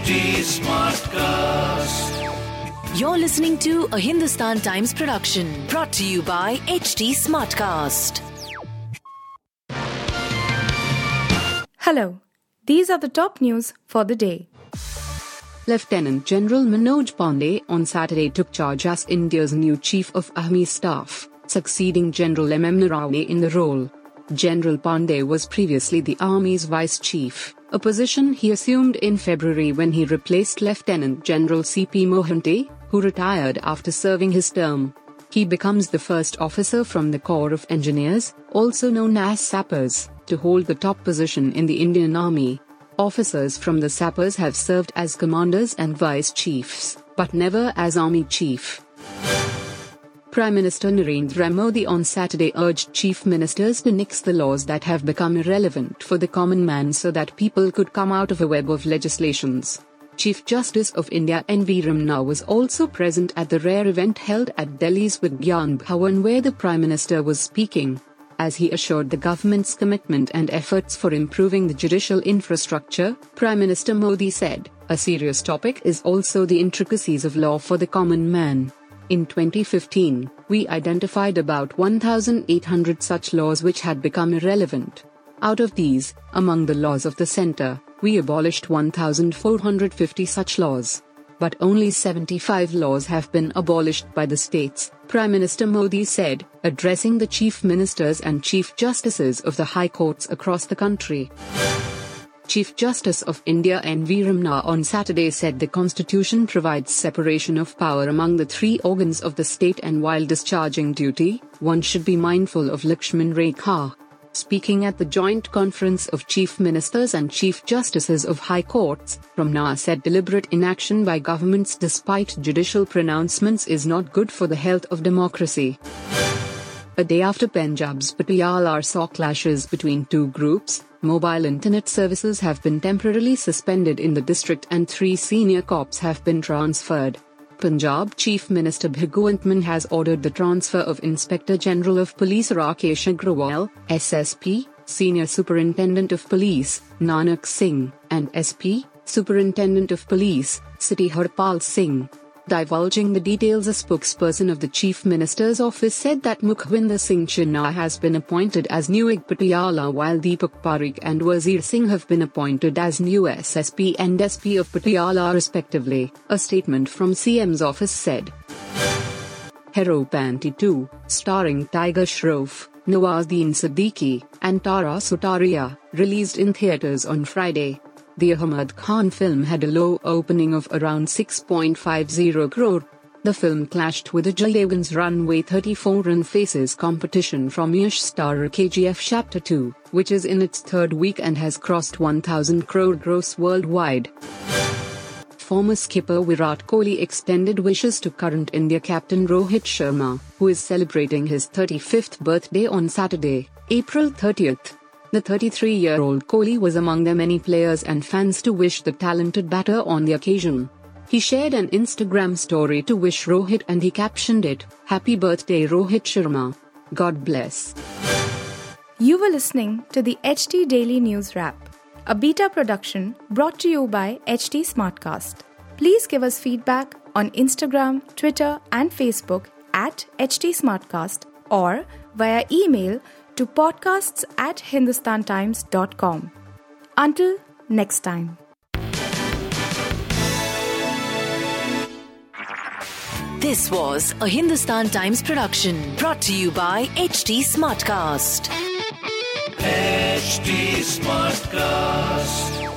HT Smartcast. You're listening to a Hindustan Times production brought to you by HT Smartcast. Hello, these are the top news for the day. Lieutenant General Manoj Pandey on Saturday took charge as India's new Chief of Army Staff, succeeding General M. M. Naravane in the role. General Pandey was previously the Army's Vice Chief, a position he assumed in February when he replaced Lieutenant General C.P. Mohanty, who retired after serving his term. He becomes the first officer from the Corps of Engineers, also known as Sappers, to hold the top position in the Indian Army. Officers from the Sappers have served as commanders and vice chiefs, but never as army chief. Prime Minister Narendra Modi on Saturday urged chief ministers to nix the laws that have become irrelevant for the common man so that people could come out of a web of legislations. Chief Justice of India N.V. Ramana was also present at the rare event held at Delhi's Vigyan Bhawan where the Prime Minister was speaking as he assured the government's commitment and efforts for improving the judicial infrastructure, Prime Minister Modi said, a serious topic is also the intricacies of law for the common man. In 2015, we identified about 1,800 such laws which had become irrelevant. Out of these, among the laws of the center, we abolished 1,450 such laws but only 75 laws have been abolished by the states, Prime Minister Modi said, addressing the chief ministers and chief justices of the high courts across the country. Chief Justice of India N.V. Ramana on Saturday said the constitution provides separation of power among the three organs of the state and while discharging duty, one should be mindful of Lakshman Rekha, Speaking at the joint conference of chief ministers and chief justices of high courts, Ramana said deliberate inaction by governments despite judicial pronouncements is not good for the health of democracy. A day after Punjab's Patiala saw clashes between two groups, mobile internet services have been temporarily suspended in the district and three senior cops have been transferred. Punjab Chief Minister Bhagwant Mann has ordered the transfer of Inspector General of Police Rakesh Agrawal, SSP, Senior Superintendent of Police, Nanak Singh, and SP, Superintendent of Police, City Harpal Singh. Divulging the details, a spokesperson of the Chief Minister's office said that Mukhwinder Singh Chhina has been appointed as new Patiala while Deepak Pareek and Wazir Singh have been appointed as new SSP and SP of Patiala respectively, a statement from CM's office said. Heropanti 2, starring Tiger Shroff, Nawazuddin Siddiqui, and Tara Sutaria, released in theaters on Friday. The Ahmed Khan film had a low opening of around 6.50 crore. The film clashed with Ajay Devgan's Runway 34 Run Faces competition from Yash star KGF Chapter 2, which is in its third week and has crossed 1000 crore gross worldwide. Former skipper Virat Kohli extended wishes to current India captain Rohit Sharma, who is celebrating his 35th birthday on Saturday, April 30th. The 33 year old Kohli was among the many players and fans to wish the talented batter on the occasion. He shared an Instagram story to wish Rohit and he captioned it, Happy birthday Rohit Sharma. God bless. You were listening to the HT Daily News Wrap, a beta production brought to you by HT Smartcast. Please give us feedback on Instagram, Twitter, and Facebook at HT Smartcast or via email to podcasts at hindustantimes.com. Until next time. This was a Hindustan Times production brought to you by HT Smartcast. HT Smartcast.